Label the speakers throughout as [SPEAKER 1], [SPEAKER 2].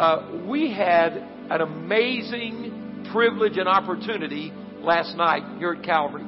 [SPEAKER 1] Uh, we had an amazing privilege and opportunity last night here at Calvary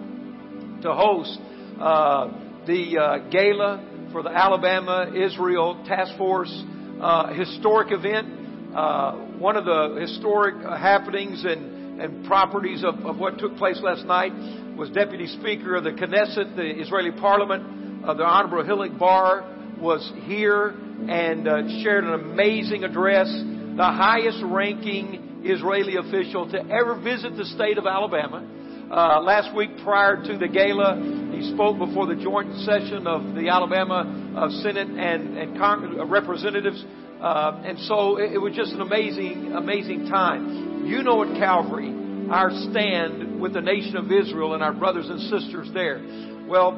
[SPEAKER 1] to host uh, the uh, gala for the Alabama Israel Task Force uh, historic event. Uh, one of the historic happenings and, and properties of, of what took place last night was Deputy Speaker of the Knesset, the Israeli Parliament, uh, the Honorable Hilik Bar, was here and uh, shared an amazing address, the highest ranking Israeli official to ever visit the state of Alabama. Uh, last week, prior to the gala, he spoke before the joint session of the Alabama uh, Senate and, and Con- uh, representatives. Uh, and so it, it was just an amazing, amazing time. You know at Calvary, our stand with the nation of Israel and our brothers and sisters there. Well,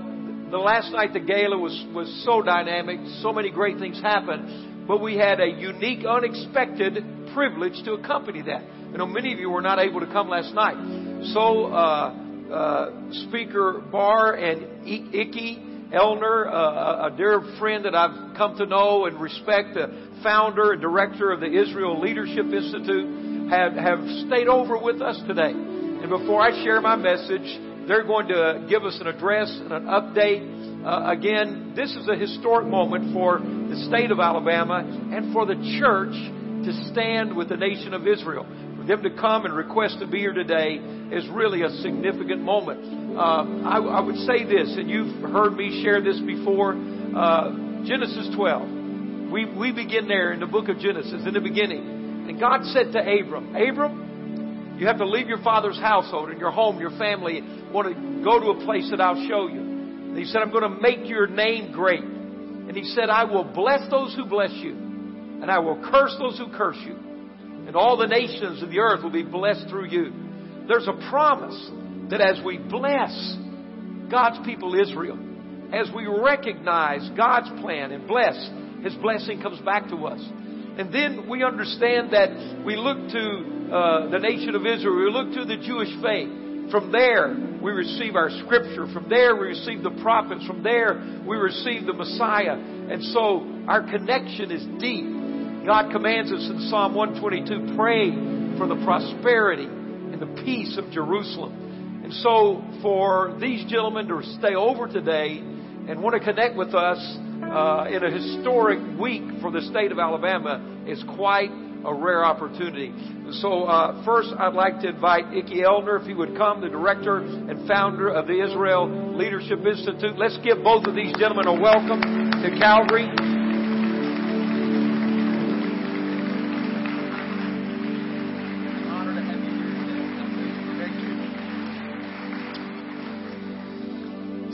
[SPEAKER 1] the last night the gala was, was so dynamic, so many great things happened, but we had a unique, unexpected privilege to accompany that. You know, many of you were not able to come last night. So, uh, uh, Speaker Bar and Iki Elner, uh, a dear friend that I've come to know and respect, the founder and director of the Israel Leadership Institute, have, have stayed over with us today. And before I share my message, they're going to give us an address and an update. Uh, again, this is a historic moment for the state of Alabama and for the church to stand with the nation of Israel. For them to come and request to be here today is really a significant moment. Uh, I, I, would say this, and you've heard me share this before uh, Genesis 12. We, we begin there in the book of Genesis, in the beginning. And God said to Abram, Abram, you have to leave your father's household and your home, your family, and want to go to a place that I'll show you. And he said, I'm going to make your name great. And he said, I will bless those who bless you, and I will curse those who curse you. And all the nations of the earth will be blessed through you. There's a promise that as we bless God's people Israel, as we recognize God's plan and bless, His blessing comes back to us. And then we understand that we look to uh, the nation of Israel, we look to the Jewish faith. From there, we receive our scripture. From there, we receive the prophets. From there, we receive the Messiah. And so, our connection is deep. God commands us in Psalm 122 pray for the prosperity and the peace of Jerusalem. And so, for these gentlemen to stay over today and want to connect with us uh, in a historic week for the state of Alabama is quite a rare opportunity. So, uh, first, I'd like to invite Iki Elner, if he would come, the director and founder of the Israel Leadership Institute. Let's give both of these gentlemen a welcome to Calvary.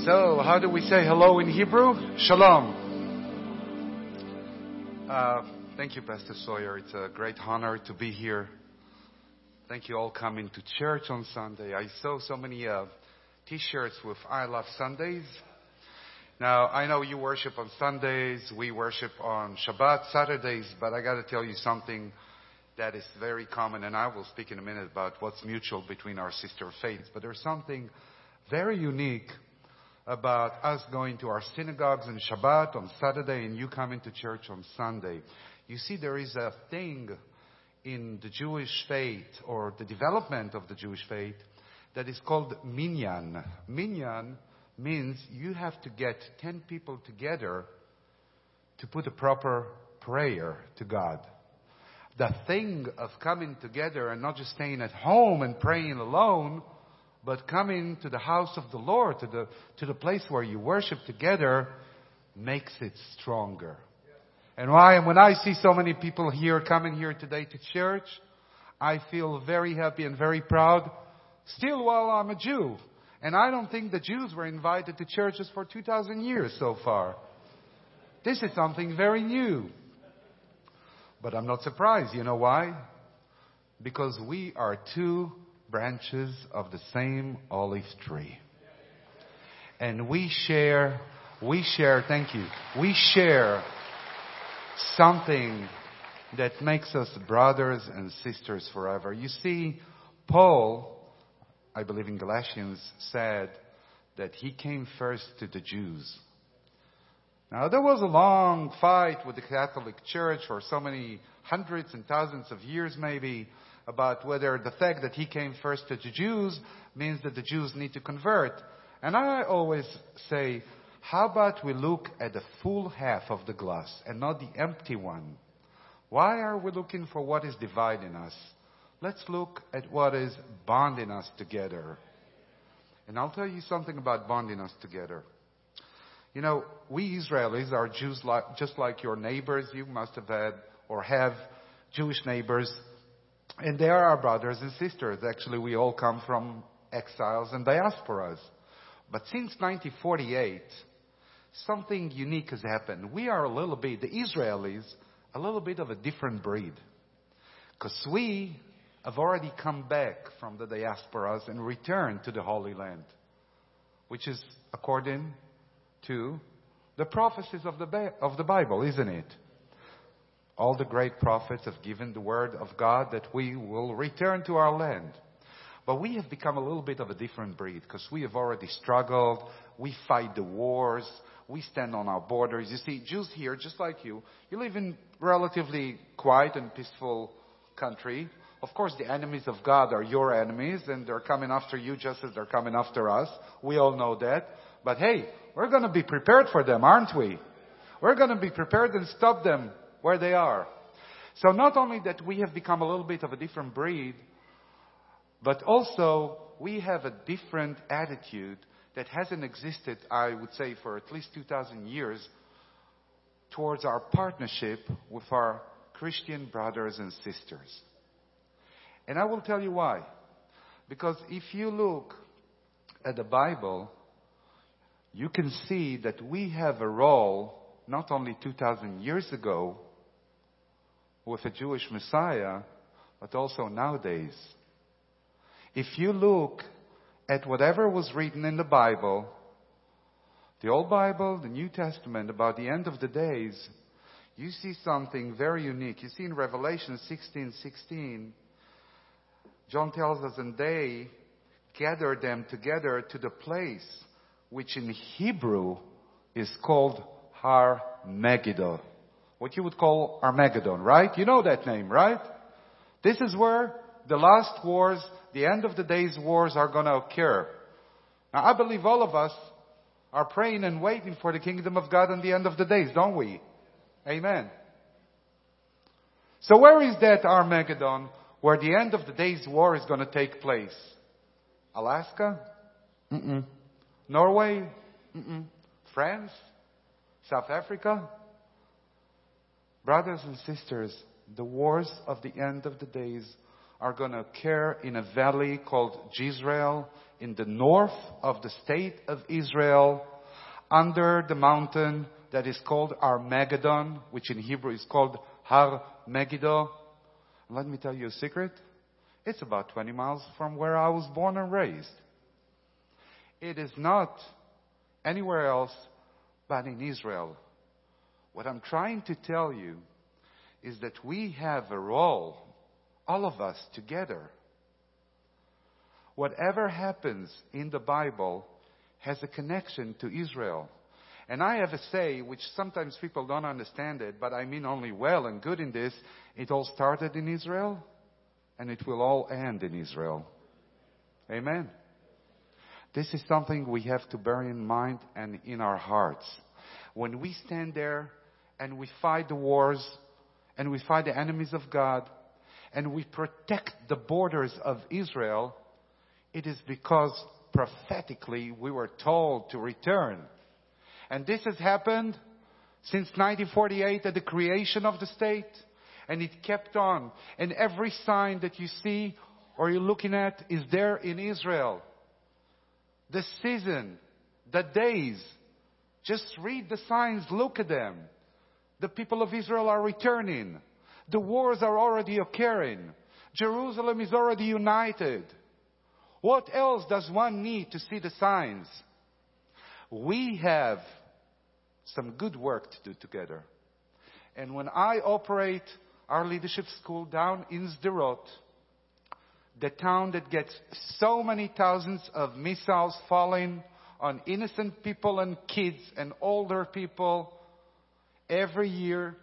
[SPEAKER 2] So, how do we say hello in Hebrew? Shalom. Uh, thank you, Pastor Sawyer. It's a great honor to be here. Thank you all coming to church on Sunday. I saw so many uh, T-shirts with "I love Sundays." Now I know you worship on Sundays, we worship on Shabbat, Saturdays, but I got to tell you something that is very common, and I will speak in a minute about what's mutual between our sister faiths. But there's something very unique about us going to our synagogues on Shabbat on Saturday and you coming to church on Sunday. You see, there is a thing in the Jewish faith or the development of the Jewish faith that is called minyan. Minyan means you have to get 10 people together to put a proper prayer to God. The thing of coming together and not just staying at home and praying alone, but coming to the house of the Lord, to the, to the place where you worship together, makes it stronger. And why, And when I see so many people here coming here today to church, I feel very happy and very proud. Still, while I'm a Jew, and I don't think the Jews were invited to churches for 2,000 years so far. This is something very new. But I'm not surprised. You know why? Because we are two branches of the same olive tree. And we share, we share, thank you, we share something that makes us brothers and sisters forever. You see, Paul, I believe in Galatians, said that he came first to the Jews. Now, there was a long fight with the Catholic Church for so many hundreds and thousands of years, maybe, about whether the fact that he came first to the Jews means that the Jews need to convert. And I always say, how about we look at the full half of the glass and not the empty one? Why are we looking for what is dividing us? Let's look at what is bonding us together. And I'll tell you something about bonding us together. You know, we Israelis are Jews like, just like your neighbors. You must have had or have Jewish neighbors. And they are our brothers and sisters. Actually, we all come from exiles and diasporas. But since 1948, something unique has happened. We are a little bit, the Israelis, a little bit of a different breed. Because we have already come back from the diasporas and returned to the Holy Land, which is according to the prophecies of the, of the Bible, isn't it? All the great prophets have given the word of God that we will return to our land. But we have become a little bit of a different breed because we have already struggled. We fight the wars. We stand on our borders. You see, Jews here, just like you, you live in relatively quiet and peaceful country. Of course, the enemies of God are your enemies and they're coming after you just as they're coming after us. We all know that. But hey, we're going to be prepared for them, aren't we? We're going to be prepared and stop them where they are. So not only that we have become a little bit of a different breed, but also we have a different attitude that hasn't existed, I would say, for at least 2,000 years towards our partnership with our Christian brothers and sisters. And I will tell you why. Because if you look at the Bible, you can see that we have a role not only 2,000 years ago with a Jewish Messiah, but also nowadays. If you look at whatever was written in the Bible, the Old Bible, the New Testament, about the end of the days, you see something very unique. You see in Revelation 16, 16, John tells us, and they gathered them together to the place which in Hebrew is called Har Megiddo. What you would call Armageddon, right? You know that name, right? This is where the last wars, the end of the days wars are going to occur. Now I believe all of us are praying and waiting for the kingdom of God and the end of the days, don't we? Amen. So where is that Armageddon where the end of the days war is going to take place? Alaska? Mm-mm. Norway? Mm-mm. France? South Africa? Brothers and sisters, the wars of the end of the days are going to occur in a valley called Jezreel in the north of the state of Israel under the mountain that is called Armageddon, which in Hebrew is called Har Megiddo. Let me tell you a secret. It's about 20 miles from where I was born and raised. It is not anywhere else but in Israel. What I'm trying to tell you is that we have a role, all of us together. Whatever happens in the Bible has a connection to Israel. And I have a say, which sometimes people don't understand it, but I mean only well and good in this. It all started in Israel, and it will all end in Israel. Amen. This is something we have to bear in mind and in our hearts. When we stand there and we fight the wars and we fight the enemies of God and we protect the borders of Israel, it is because prophetically we were told to return. And this has happened since 1948 at the creation of the state. And it kept on. And every sign that you see or you're looking at is there in Israel. The season, the days. Just read the signs, look at them. The people of Israel are returning. The wars are already occurring. Jerusalem is already united. What else does one need to see the signs? We have some good work to do together. And when I operate our leadership school down in Sderot, the town that gets so many thousands of missiles falling on innocent people and kids and older people every year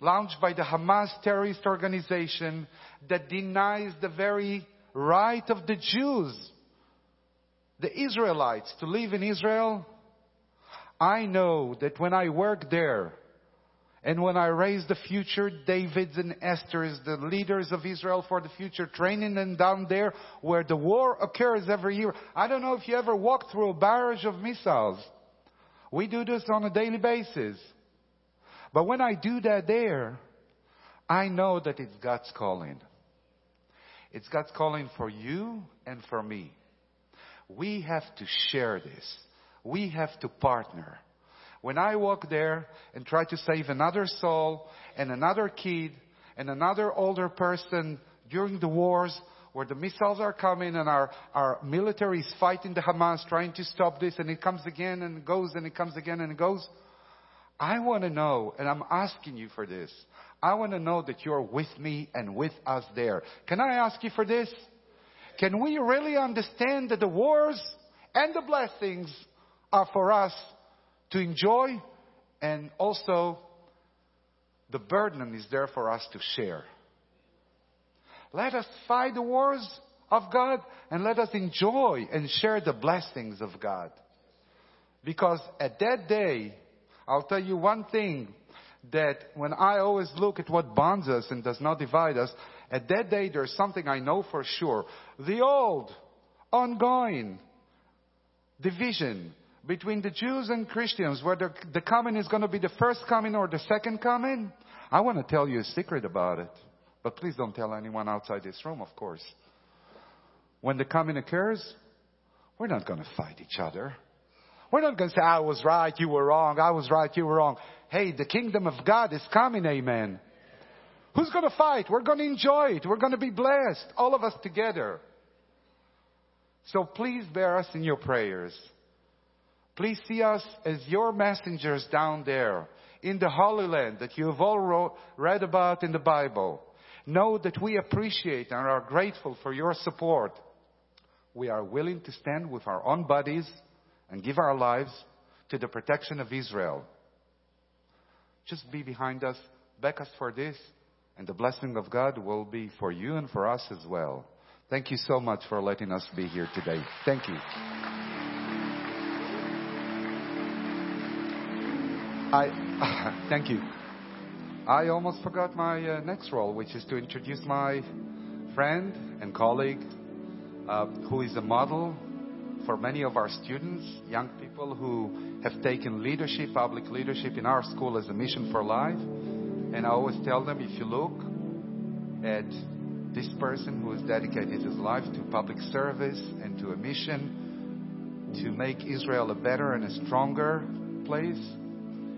[SPEAKER 2] launched by the Hamas terrorist organization that denies the very right of the Jews, the Israelites, to live in Israel. I know that when I work there, and when I raise the future Davids and Esthers, the leaders of Israel for the future, training them down there where the war occurs every year. I don't know if you ever walked through a barrage of missiles. We do this on a daily basis. But when I do that there, I know that it's God's calling. It's God's calling for you and for me. We have to share this. We have to partner. When I walk there and try to save another soul and another kid and another older person during the wars where the missiles are coming and our, our military is fighting the Hamas trying to stop this and it comes again and goes and it comes again and goes. I want to know, and I'm asking you for this. I want to know that you're with me and with us there. Can I ask you for this? Can we really understand that the wars and the blessings are for us to enjoy and also the burden is there for us to share. Let us fight the wars of God and let us enjoy and share the blessings of God. Because at that day, I'll tell you one thing that when I always look at what bonds us and does not divide us, at that day there's something I know for sure. The old, ongoing division between the Jews and Christians, whether the coming is going to be the first coming or the second coming, I want to tell you a secret about it. But please don't tell anyone outside this room, of course. When the coming occurs, we're not going to fight each other. We're not going to say, I was right, you were wrong, I was right, you were wrong. Hey, the kingdom of God is coming, amen. Who's going to fight? We're going to enjoy it. We're going to be blessed, all of us together. So please bear us in your prayers. Please see us as your messengers down there in the Holy Land that you have all wrote, read about in the Bible. Know that we appreciate and are grateful for your support. We are willing to stand with our own bodies and give our lives to the protection of Israel. Just be behind us, back us for this, and the blessing of God will be for you and for us as well. Thank you so much for letting us be here today. Thank you. I thank you. I almost forgot my uh, next role, which is to introduce my friend and colleague, uh, who is a model for many of our students, young people who have taken leadership, public leadership in our school as a mission for life. And I always tell them, if you look at this person who has dedicated his life to public service and to a mission to make Israel a better and a stronger place,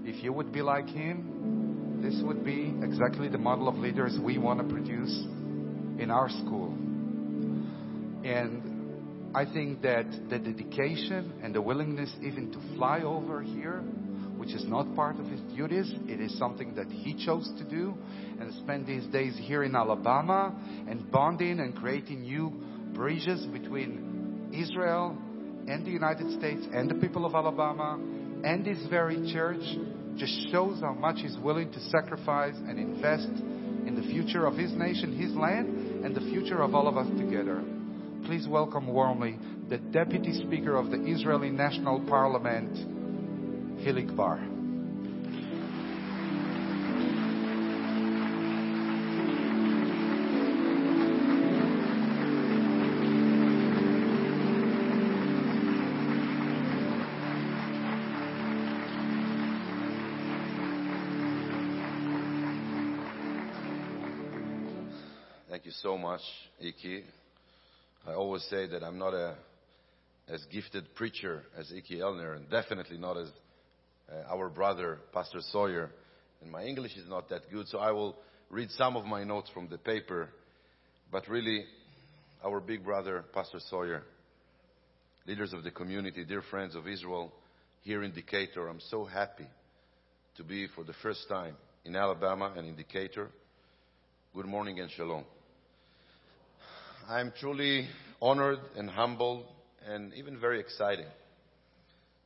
[SPEAKER 2] if you would be like him, this would be exactly the model of leaders we want to produce in our school. And I think that the dedication and the willingness even to fly over here, which is not part of his duties, it is something that he chose to do and spend these days here in Alabama and bonding and creating new bridges between Israel and the United States and the people of Alabama and this very church just shows how much he's willing to sacrifice and invest in the future of his nation, his land, and the future of all of us together. Please welcome warmly the Deputy Speaker of the Israeli National Parliament, Hilik Bar.
[SPEAKER 3] Thank you so much, Iki. I always say that I'm not a as gifted preacher as Iki Elner, and definitely not as uh, our brother Pastor Sawyer. And my English is not that good, so I will read some of my notes from the paper. But really, our big brother Pastor Sawyer, leaders of the community, dear friends of Israel, here in Decatur, I'm so happy to be for the first time in Alabama and in Decatur. Good morning and shalom. I'm truly honored and humbled and even very excited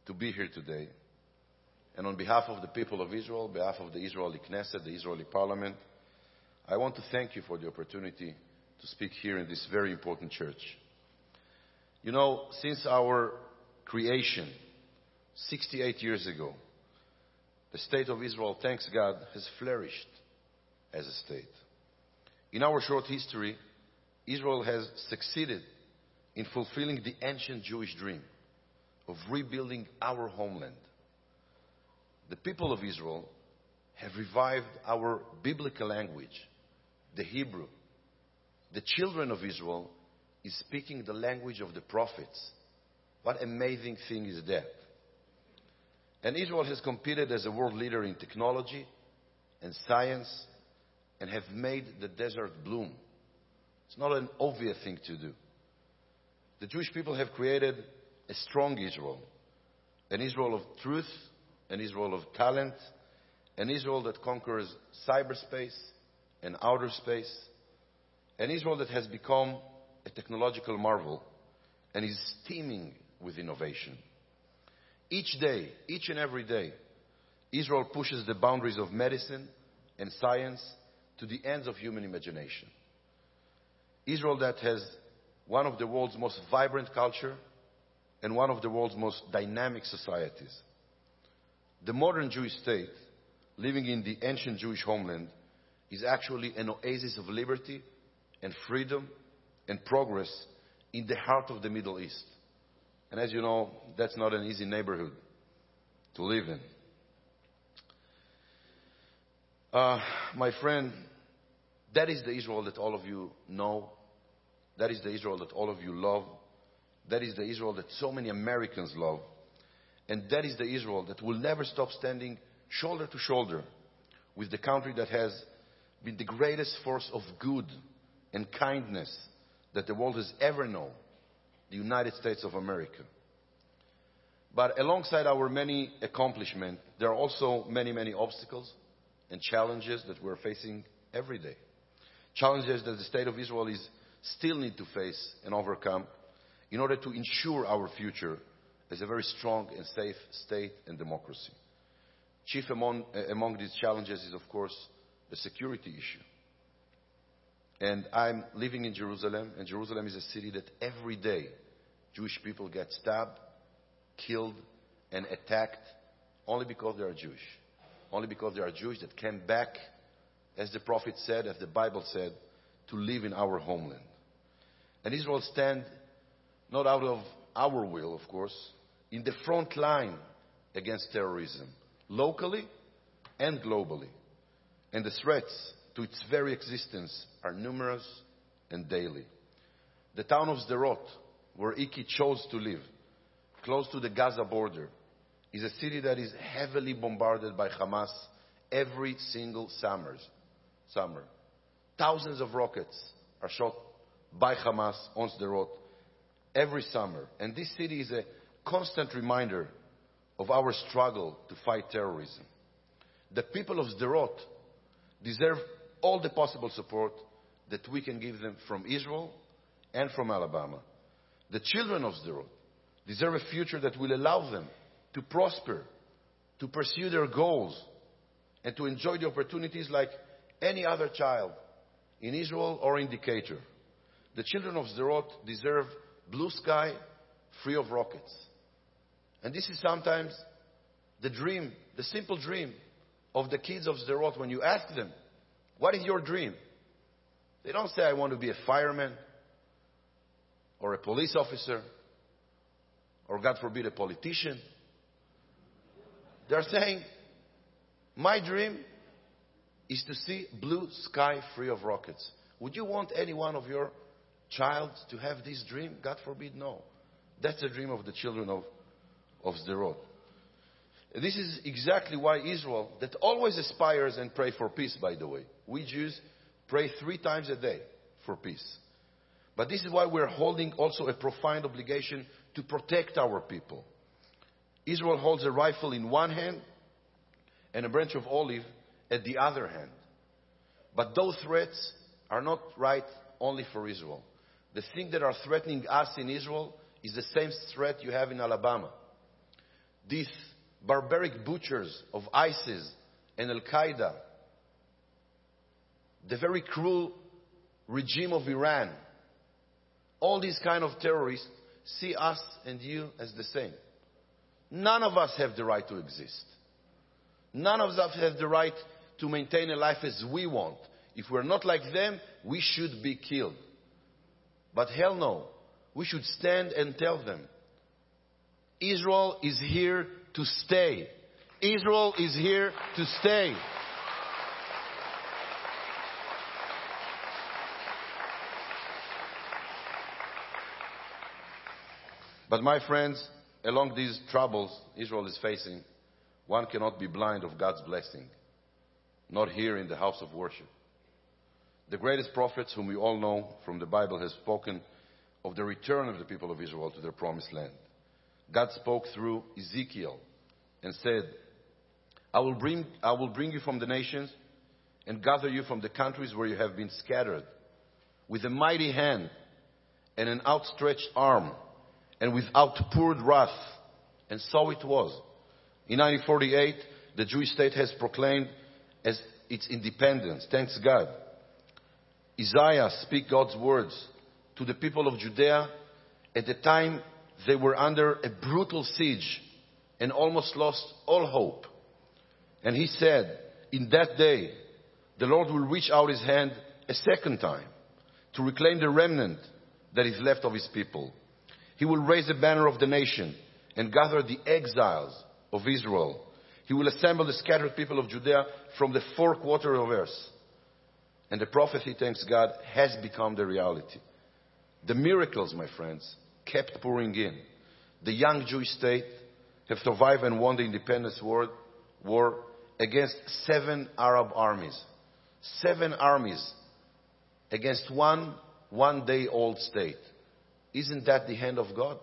[SPEAKER 3] to be here today. and on behalf of the people of Israel, behalf of the Israeli Knesset, the Israeli parliament, I want to thank you for the opportunity to speak here in this very important church. You know, since our creation 68 years ago, the state of Israel, thanks God, has flourished as a state. In our short history, Israel has succeeded in fulfilling the ancient Jewish dream of rebuilding our homeland. The people of Israel have revived our biblical language, the Hebrew. The children of Israel is speaking the language of the prophets. What amazing thing is that? And Israel has competed as a world leader in technology and science and have made the desert bloom. It's not an obvious thing to do. The Jewish people have created a strong Israel, an Israel of truth, an Israel of talent, an Israel that conquers cyberspace and outer space, an Israel that has become a technological marvel and is steaming with innovation. Each day, each and every day, Israel pushes the boundaries of medicine and science to the ends of human imagination. Israel that has one of the world's most vibrant culture and one of the world's most dynamic societies. The modern Jewish state, living in the ancient Jewish homeland, is actually an oasis of liberty and freedom and progress in the heart of the Middle East. And as you know, that's not an easy neighborhood to live in. Uh, my friend, that is the Israel that all of you know. That is the Israel that all of you love. That is the Israel that so many Americans love. And that is the Israel that will never stop standing shoulder to shoulder with the country that has been the greatest force of good and kindness that the world has ever known the United States of America. But alongside our many accomplishments, there are also many, many obstacles and challenges that we're facing every day. Challenges that the state of Israel is still need to face and overcome in order to ensure our future as a very strong and safe state and democracy. Chief among, eh, among these challenges is, of course, the security issue. And I'm living in Jerusalem, and Jerusalem is a city that every day Jewish people get stabbed, killed, and attacked only because they are Jewish. Only because they are Jewish that came back, as the prophet said, as the Bible said, to live in our homeland. And Israel stand not out of our will, of course, in the front line against terrorism, locally and globally. And the threats to its very existence are numerous and daily. The town of Sderot, where Iki chose to live, close to the Gaza border, is a city that is heavily bombarded by Hamas every single summers, summer. Thousands of rockets are shot by Hamas on Sderot every summer. And this city is a constant reminder of our struggle to fight terrorism. The people of Sderot deserve all the possible support that we can give them from Israel and from Alabama. The children of Sderot deserve a future that will allow them to prosper, to pursue their goals, and to enjoy the opportunities like any other child in Israel or in Decatur. The children of Sderot deserve blue sky free of rockets. And this is sometimes the dream, the simple dream of the kids of Sderot when you ask them, what is your dream? They don't say, I want to be a fireman or a police officer or, God forbid, a politician. They're saying, my dream is to see blue sky free of rockets. Would you want any one of your child to have this dream? God forbid, no. That's the dream of the children of, of Sderot. This is exactly why Israel, that always aspires and pray for peace, by the way. We Jews pray three times a day for peace. But this is why we're holding also a profound obligation to protect our people. Israel holds a rifle in one hand and a branch of olive at the other hand. But those threats are not right only for Israel. The things that are threatening us in Israel is the same threat you have in Alabama. These barbaric butchers of ISIS and Al Qaeda, the very cruel regime of Iran, all these kind of terrorists see us and you as the same. None of us have the right to exist. None of us have the right to maintain a life as we want. If we're not like them, we should be killed. But hell no. We should stand and tell them. Israel is here to stay. Israel is here to stay. But my friends, along these troubles Israel is facing, one cannot be blind of God's blessing. Not here in the house of worship. The greatest prophets whom we all know from the Bible has spoken of the return of the people of Israel to their promised land. God spoke through Ezekiel and said, I will bring, I will bring you from the nations and gather you from the countries where you have been scattered with a mighty hand and an outstretched arm and with outpoured wrath. And so it was. In 1948, the Jewish state has proclaimed as its independence. Thanks God. Isaiah speak God's words to the people of Judea at the time they were under a brutal siege and almost lost all hope. And he said, in that day, the Lord will reach out his hand a second time to reclaim the remnant that is left of his people. He will raise a banner of the nation and gather the exiles of Israel. He will assemble the scattered people of Judea from the four quarters of earth. And the prophecy, thanks God, has become the reality. The miracles, my friends, kept pouring in. The young Jewish state have survived and won the independence war, war against seven Arab armies. Seven armies against one one day old state. Isn't that the hand of God?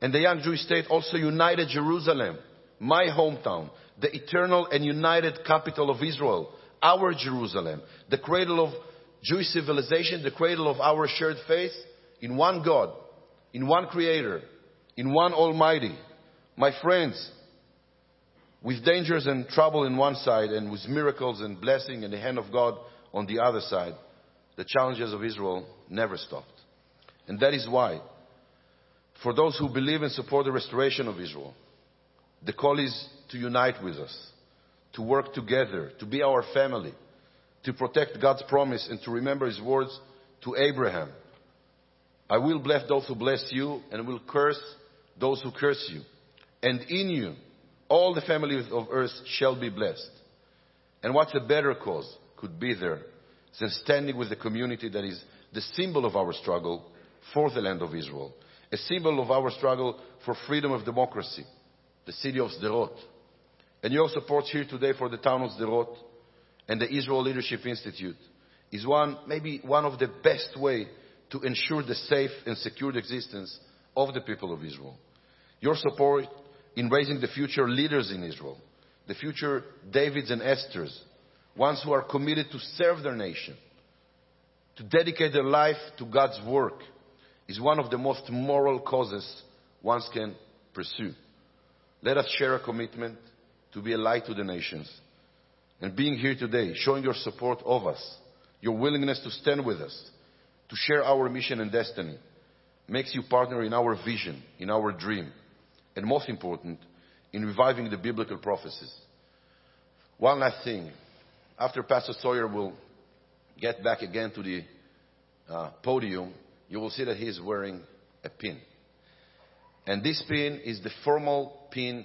[SPEAKER 3] And the young Jewish state also united Jerusalem, my hometown, the eternal and united capital of Israel, our Jerusalem, the cradle of Jewish civilization, the cradle of our shared faith, in one God, in one Creator, in one Almighty. My friends, with dangers and trouble in one side and with miracles and blessing and the hand of God on the other side, the challenges of Israel never stopped. And that is why, for those who believe and support the restoration of Israel, the call is to unite with us, to work together, to be our family, to protect God's promise and to remember His words to Abraham. I will bless those who bless you and will curse those who curse you. And in you, all the families of earth shall be blessed. And what a better cause could be there than standing with the community that is the symbol of our struggle for the land of Israel, a symbol of our struggle for freedom of democracy, the city of Sderot. And your support here today for the town of Sderot and the Israel Leadership Institute is one, maybe one of the best way to ensure the safe and secure existence of the people of Israel. Your support in raising the future leaders in Israel, the future Davids and Esthers, ones who are committed to serve their nation, to dedicate their life to God's work, is one of the most moral causes one can pursue. Let us share a commitment to be a light to the nations. And being here today, showing your support of us, your willingness to stand with us, to share our mission and destiny, makes you partner in our vision, in our dream, and most important, in reviving the biblical prophecies. One last thing. After Pastor Sawyer will get back again to the uh, podium, you will see that he is wearing a pin. And this pin is the formal pin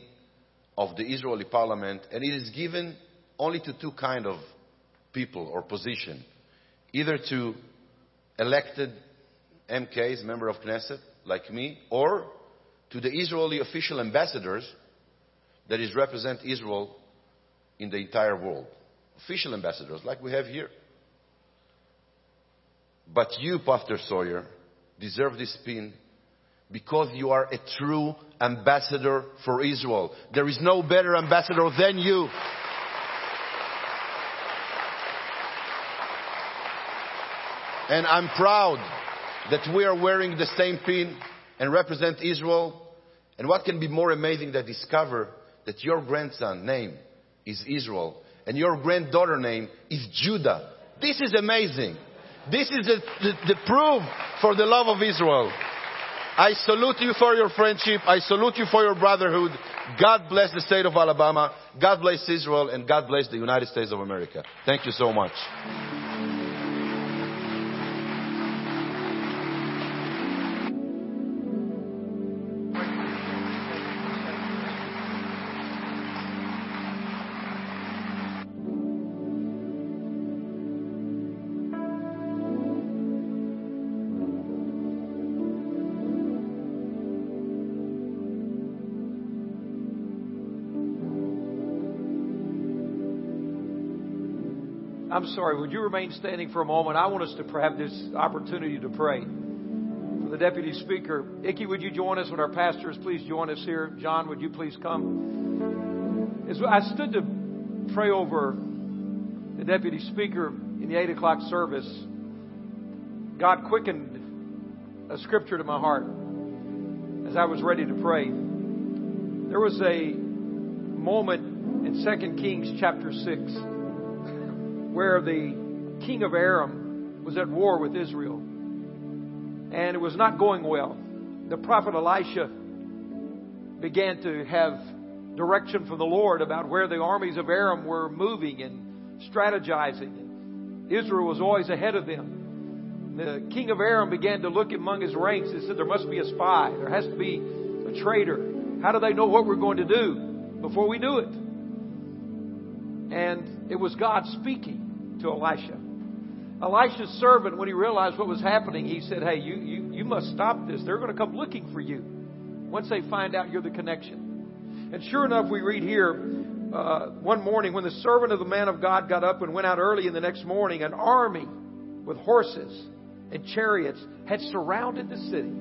[SPEAKER 3] of the Israeli parliament, and it is given only to two kind of people or position. Either to elected MKs, member of Knesset, like me, or to the Israeli official ambassadors that is represent Israel in the entire world. Official ambassadors, like we have here. But you, Pastor Sawyer, deserve this pin because you are a true ambassador for Israel. There is no better ambassador than you. And I'm proud that we are wearing the same pin and represent Israel And what can be more amazing than discover that your grandson name is Israel and your granddaughter name is Judah. This is amazing. This is the, the, the proof for the love of Israel. I salute you for your friendship. I salute you for your brotherhood. God bless the state of Alabama. God bless Israel and God bless the United States of America. Thank you so much.
[SPEAKER 1] I'm sorry, would you remain standing for a moment? I want us to have this opportunity to pray. For the deputy speaker, Iki, would you join us? Would our pastors please join us here? John, would you please come? As I stood to pray over the deputy speaker in the 8 o'clock service, God quickened a scripture to my heart as I was ready to pray. There was a moment in 2 Kings chapter 6 where the king of Aram was at war with Israel. And it was not going well. The prophet Elisha began to have direction from the Lord about where the armies of Aram were moving and strategizing. Israel was always ahead of them. The king of Aram began to look among his ranks and said, There must be a spy. There has to be a traitor. How do they know what we're going to do before we do it? And it was God speaking to Elisha. Elisha's servant, when he realized what was happening, he said, Hey, you, you, you must stop this. They're going to come looking for you once they find out you're the connection. And sure enough, we read here uh, one morning when the servant of the man of God got up and went out early in the next morning, an army with horses and chariots had surrounded the city.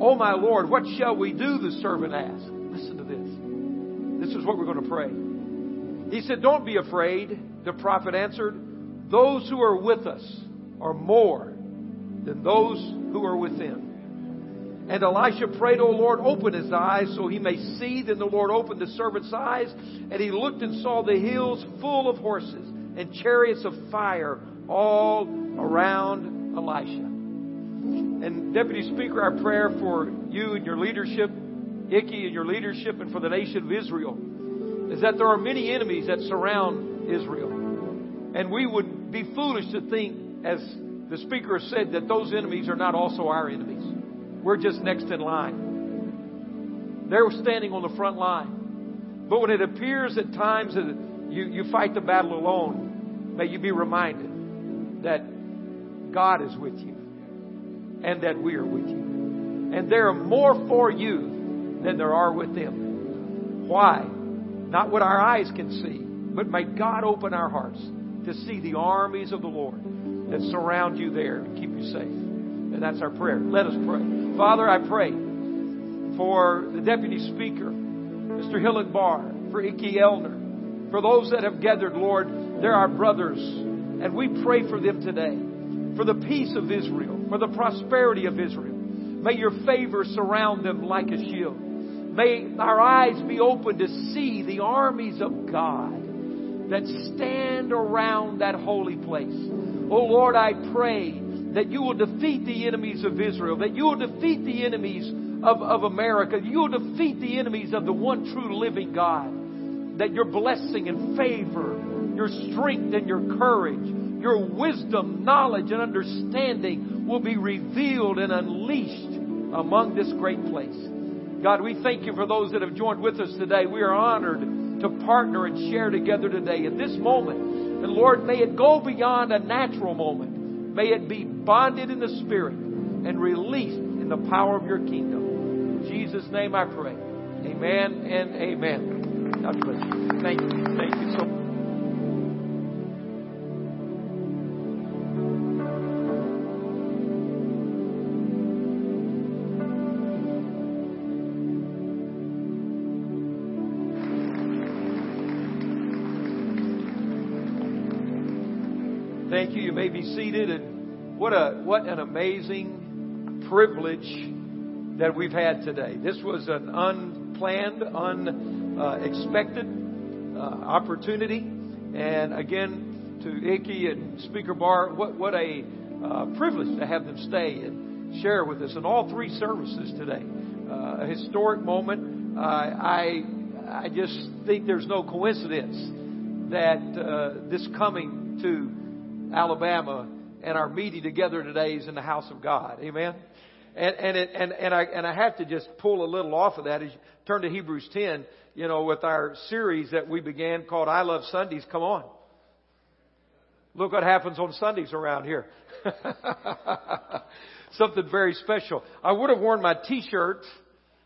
[SPEAKER 1] Oh, my Lord, what shall we do? The servant asked. Listen to this. This is what we're going to pray. He said, Don't be afraid. The prophet answered, Those who are with us are more than those who are within. And Elisha prayed, O Lord, open his eyes so he may see. Then the Lord opened the servant's eyes, and he looked and saw the hills full of horses and chariots of fire all around Elisha. And Deputy Speaker, our prayer for you and your leadership, Iki and your leadership, and for the nation of Israel is that there are many enemies that surround Israel. And we would be foolish to think, as the speaker said, that those enemies are not also our enemies. We're just next in line. They're standing on the front line. But when it appears at times that you, you fight the battle alone, may you be reminded that God is with you and that we are with you. And there are more for you than there are with them. Why? Not what our eyes can see, but may God open our hearts to see the armies of the Lord that surround you there and keep you safe. And that's our prayer. Let us pray. Father, I pray for the Deputy Speaker, Mr. Hillen Bar, for Iki Elner, for those that have gathered, Lord, they're our brothers. And we pray for them today, for the peace of Israel, for the prosperity of Israel. May your favor surround them like a shield. May our eyes be open to see the armies of God that stand around that holy place. Oh Lord, I pray that you will defeat the enemies of Israel, that you will defeat the enemies of, of America, you will defeat the enemies of the one true living God. That your blessing and favor, your strength and your courage, your wisdom, knowledge, and understanding will be revealed and unleashed among this great place. God, we thank you for those that have joined with us today. We are honored to partner and share together today at this moment. And Lord, may it go beyond a natural moment. May it be bonded in the Spirit and released in the power of your kingdom. In Jesus' name I pray. Amen and amen. God bless you. Thank you. Thank you so much. Be seated. And what a what an amazing privilege that we've had today. This was an unplanned, unexpected uh, opportunity. And again, to Iki and Speaker Bar, what, what a uh, privilege to have them stay and share with us in all three services today. Uh, a historic moment. I, I just think there's no coincidence that uh, this coming to Alabama and our meeting together today is in the house of God. Amen. And and it, and and I and I have to just pull a little off of that. As you turn to Hebrews 10, you know, with our series that we began called "I Love Sundays." Come on, look what happens on Sundays around here. Something very special. I would have worn my T-shirt,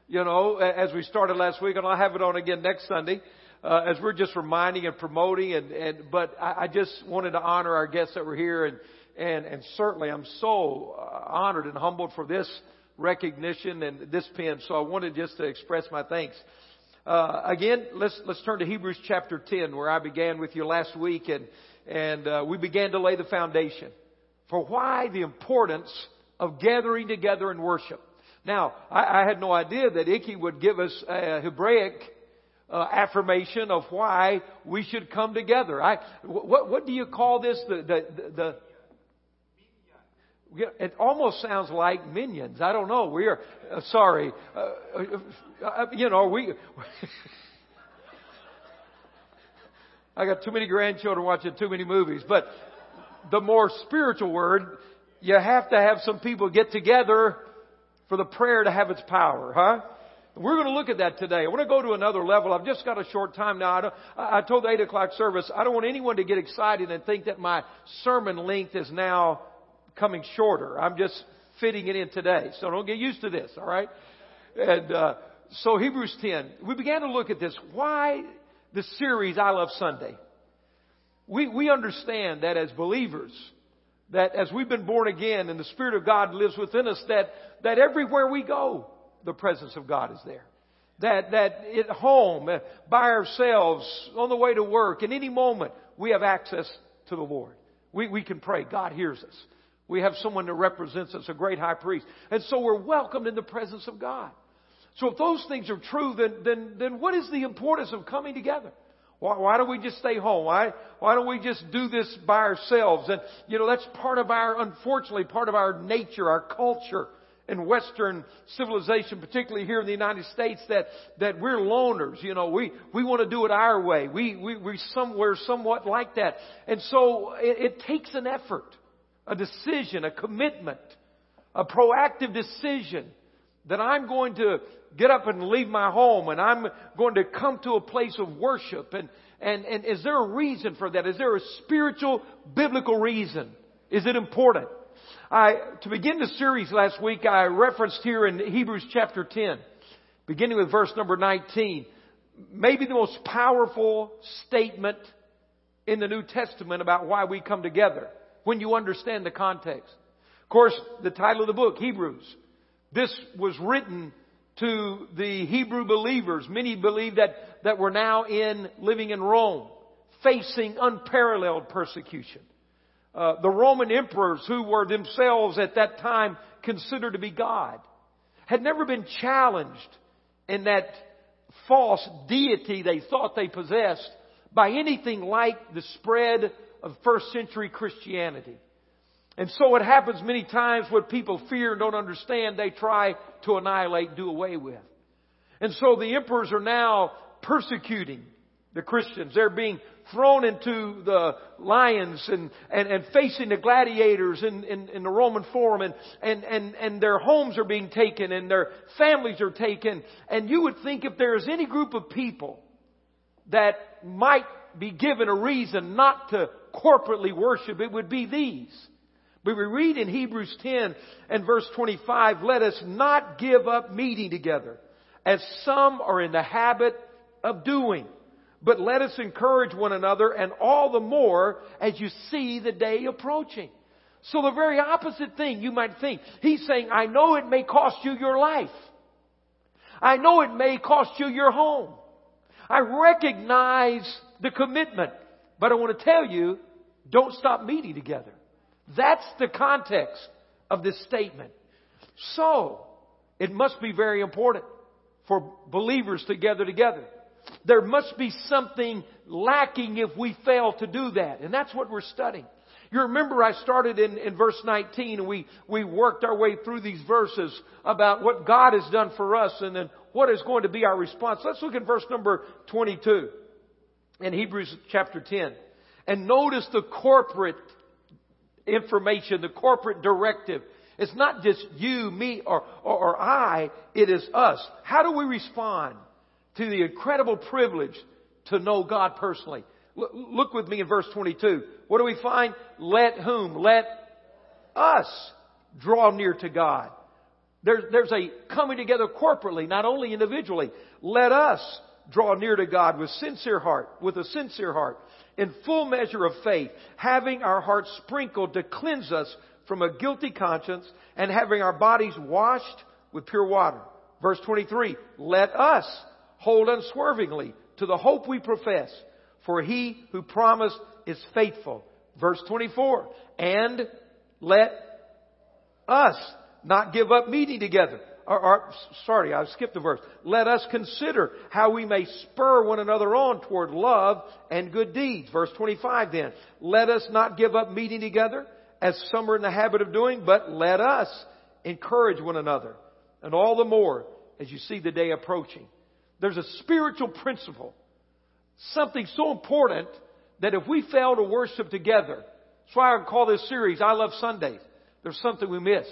[SPEAKER 1] you know, as we started last week, and I'll have it on again next Sunday. Uh, as we're just reminding and promoting, and, and but I, I just wanted to honor our guests that were here and and, and certainly I'm so uh, honored and humbled for this recognition and this pen. So I wanted just to express my thanks. Uh, again, let's let's turn to Hebrews chapter 10, where I began with you last week, and and uh, we began to lay the foundation for why the importance of gathering together in worship. Now, I, I had no idea that Iki would give us a Hebraic uh, affirmation of why we should come together. I, what, what do you call this? The, the, the, it almost sounds like minions. I don't know. We are uh, sorry. Uh, uh you know, we. I got too many grandchildren watching too many movies. But the more spiritual word, you have to have some people get together for the prayer to have its power, huh? We're going to look at that today. I want to go to another level. I've just got a short time now. I, I told the 8 o'clock service, I don't want anyone to get excited and think that my sermon length is now coming shorter. I'm just fitting it in today. So don't get used to this, all right? And uh, so Hebrews 10, we began to look at this. Why the series I Love Sunday? We, we understand that as believers, that as we've been born again and the Spirit of God lives within us, that, that everywhere we go, the presence of God is there. That, that at home, uh, by ourselves, on the way to work, in any moment, we have access to the Lord. We, we can pray. God hears us. We have someone that represents us, a great high priest. And so we're welcomed in the presence of God. So if those things are true, then, then, then what is the importance of coming together? Why, why don't we just stay home? Why, why don't we just do this by ourselves? And, you know, that's part of our, unfortunately, part of our nature, our culture in Western civilization, particularly here in the United States, that, that we're loners. You know, we, we want to do it our way. We, we, we somewhere somewhat like that. And so it, it takes an effort a decision, a commitment, a proactive decision that I'm going to get up and leave my home and I'm going to come to a place of worship. And, and, and is there a reason for that? Is there a spiritual, biblical reason? Is it important? I, to begin the series last week, I referenced here in Hebrews chapter 10, beginning with verse number 19, maybe the most powerful statement in the New Testament about why we come together when you understand the context. Of course, the title of the book, Hebrews. This was written to the Hebrew believers. Many believe that, that we're now in, living in Rome, facing unparalleled persecution. Uh, the Roman emperors, who were themselves at that time considered to be God, had never been challenged in that false deity they thought they possessed by anything like the spread of first century Christianity. And so it happens many times what people fear and don't understand, they try to annihilate, do away with. And so the emperors are now persecuting the Christians. They're being thrown into the lions and, and, and facing the gladiators in, in, in the Roman Forum and, and, and, and their homes are being taken and their families are taken. And you would think if there is any group of people that might be given a reason not to corporately worship, it would be these. But we read in Hebrews 10 and verse 25, let us not give up meeting together, as some are in the habit of doing. But let us encourage one another, and all the more as you see the day approaching. So the very opposite thing you might think. He's saying, I know it may cost you your life. I know it may cost you your home. I recognize the commitment. But I want to tell you, don't stop meeting together. That's the context of this statement. So, It must be very important for believers to gather together. There must be something lacking if we fail to do that. And that's what we're studying. You remember I started in, in verse 19 and we, we worked our way through these verses about what God has done for us and then what is going to be our response. Let's look at verse number 22 in Hebrews chapter 10. And notice the corporate information, the corporate directive. It's not just you, me, or, or, or I, it is us. How do we respond to the incredible privilege to know God personally? Look with me in verse 22. What do we find? Let whom? Let us draw near to God. There's, there's a coming together corporately, not only individually. Let us draw near to God with sincere heart, with a sincere heart, in full measure of faith, having our hearts sprinkled to cleanse us from a guilty conscience and having our bodies washed with pure water. Verse 23, let us hold unswervingly to the hope we profess, for he who promised is faithful. Verse 24, and let us not give up meeting together. Or, or, sorry, I skipped a verse. Let us consider how we may spur one another on toward love and good deeds. Verse 25 then. Let us not give up meeting together as some are in the habit of doing, but let us encourage one another. And all the more as you see the day approaching. There's a spiritual principle. Something so important that if we fail to worship together, that's why I call this series I Love Sundays. There's something we miss.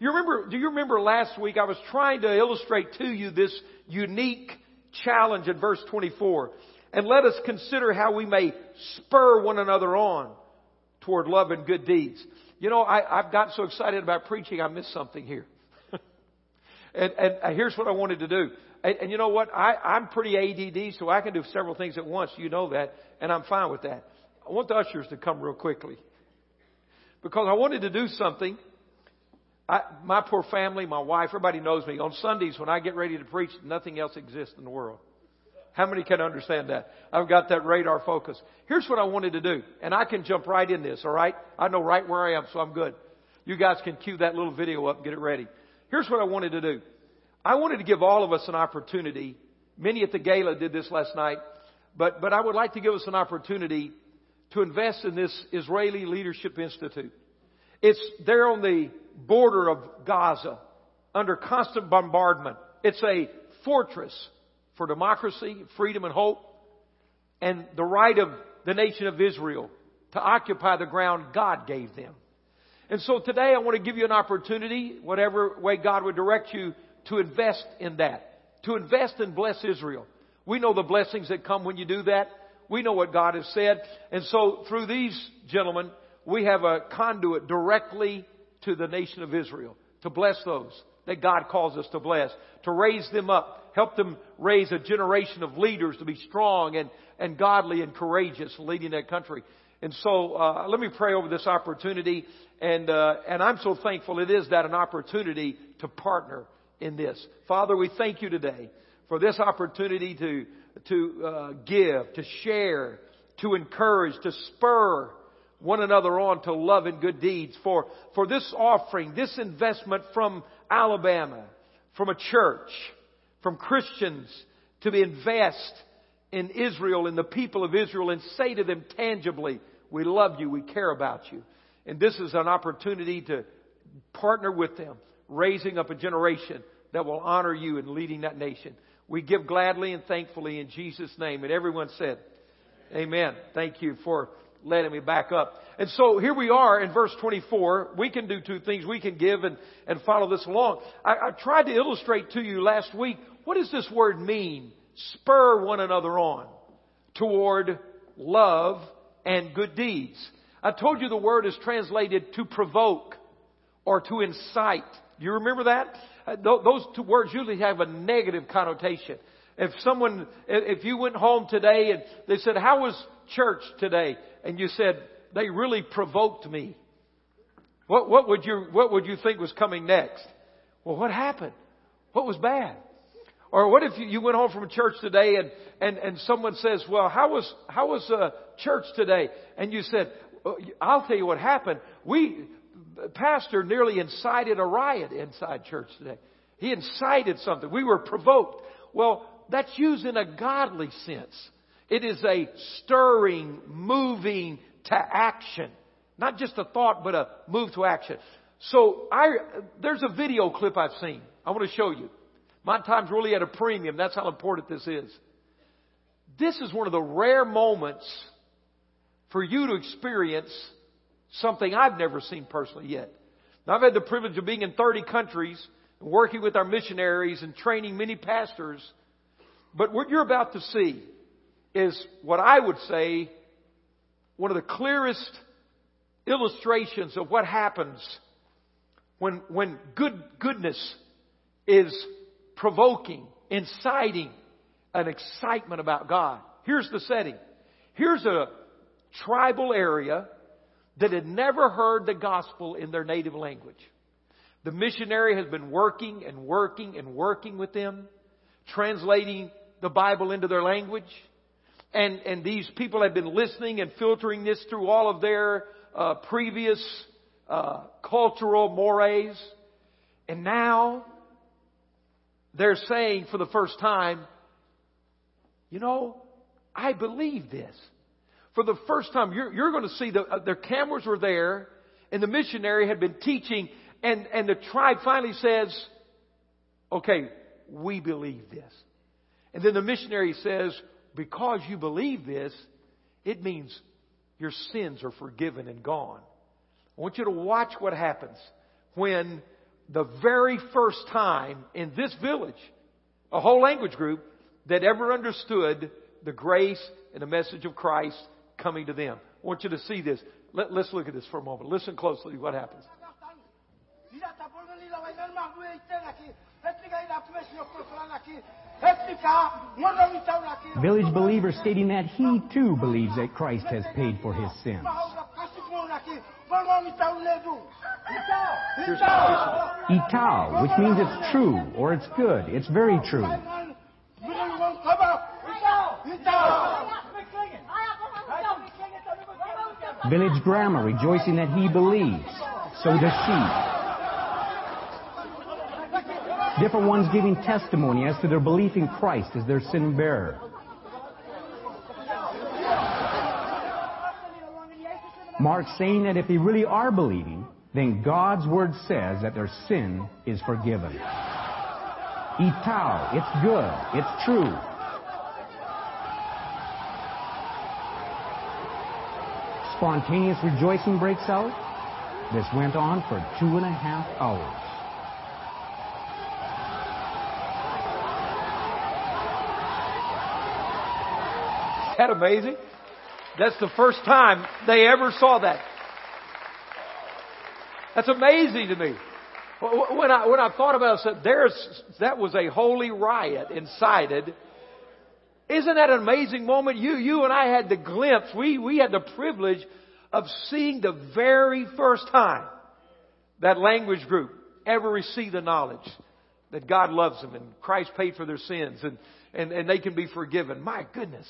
[SPEAKER 1] You remember, do you remember last week I was trying to illustrate to you this unique challenge in verse 24? And let us consider how we may spur one another on toward love and good deeds. You know, I, I've got so excited about preaching, I missed something here. and, and uh, here's what I wanted to do. And, and you know what? I, I'm pretty ADD, so I can do several things at once. You know that, and I'm fine with that. I want the ushers to come real quickly because I wanted to do something I, my poor family, my wife, everybody knows me. On Sundays, when I get ready to preach, nothing else exists in the world. How many can understand that? I've got that radar focus. Here's what I wanted to do, and I can jump right in this, alright? I know right where I am, so I'm good. You guys can cue that little video up and get it ready. Here's what I wanted to do. I wanted to give all of us an opportunity. Many at the gala did this last night, but, but I would like to give us an opportunity to invest in this Israeli Leadership Institute. It's there on the border of Gaza under constant bombardment. It's a fortress for democracy, freedom, and hope, and the right of the nation of Israel to occupy the ground God gave them. And so today I want to give you an opportunity, whatever way God would direct you, to invest in that. To invest and bless Israel. We know the blessings that come when you do that. We know what God has said. And so through these gentlemen, we have a conduit directly to the nation of Israel, to bless those that God calls us to bless, to raise them up, help them raise a generation of leaders to be strong and, and godly and courageous leading that country. And so, uh, let me pray over this opportunity. And, uh, and I'm so thankful it is that an opportunity to partner in this. Father, we thank you today for this opportunity to, to uh, give, to share, to encourage, to spur, one another on to love and good deeds for, for this offering, this investment from Alabama, from a church, from Christians to invest in Israel, in the people of Israel and say to them tangibly, we love you, we care about you. And this is an opportunity to partner with them, raising up a generation that will honor you in leading that nation. We give gladly and thankfully in Jesus' name. And everyone said, Amen. Thank you for letting me back up. And so here we are in verse 24. We can do two things. We can give and, and follow this along. I, I tried to illustrate to you last week, what does this word mean? Spur one another on toward love and good deeds. I told you the word is translated to provoke or to incite. You remember that? Uh, those two words usually have a negative connotation. If someone, if you went home today and they said, how was church today? And you said, they really provoked me. What, what would you, what would you think was coming next? Well, what happened? What was bad? Or what if you went home from church today and, and, and someone says, well, how was, how was uh, church today? And you said, I'll tell you what happened. We, pastor nearly incited a riot inside church today. He incited something. We were provoked. Well, that's used in a godly sense. It is a stirring, moving to action. Not just a thought, but a move to action. So I, there's a video clip I've seen. I want to show you. My time's really at a premium. That's how important this is. This is one of the rare moments for you to experience something I've never seen personally yet. Now, I've had the privilege of being in 30 countries, and working with our missionaries and training many pastors. But what you're about to see is what I would say one of the clearest illustrations of what happens when, when good, goodness is provoking, inciting an excitement about God. Here's the setting. Here's a tribal area that had never heard the gospel in their native language. The missionary has been working and working and working with them, translating the Bible into their language. And, and these people have been listening and filtering this through all of their uh, previous uh, cultural mores. And now they're saying for the first time, you know, I believe this. For the first time, you're, you're going to see the, uh, their cameras were there, and the missionary had been teaching, and, and the tribe finally says, okay, we believe this. And then the missionary says, because you believe this, it means your sins are forgiven and gone. I want you to watch what happens when the very first time in this village, a whole language group that ever understood the grace and the message of Christ coming to them. I want you to see this. Let, us look at this for a moment. Listen closely what happens.
[SPEAKER 4] Village believer stating that he too believes that Christ has paid for his sins. Itao, which means it's true or it's good. It's very true. Village grammar rejoicing that he believes. So does she. Different ones giving testimony as to their belief in Christ as their sin bearer. Mark saying that if they really are believing, then God's word says that their sin is forgiven. Itao, it's good, it's true. Spontaneous rejoicing breaks out. This went on for two and a half hours.
[SPEAKER 1] that amazing? That's the first time they ever saw that. That's amazing to me. When I, when I thought about it, there's, that was a holy riot incited. Isn't that an amazing moment? You, you and I had the glimpse, we, we had the privilege of seeing the very first time that language group ever receive the knowledge that God loves them and Christ paid for their sins and, and, and they can be forgiven. My goodness.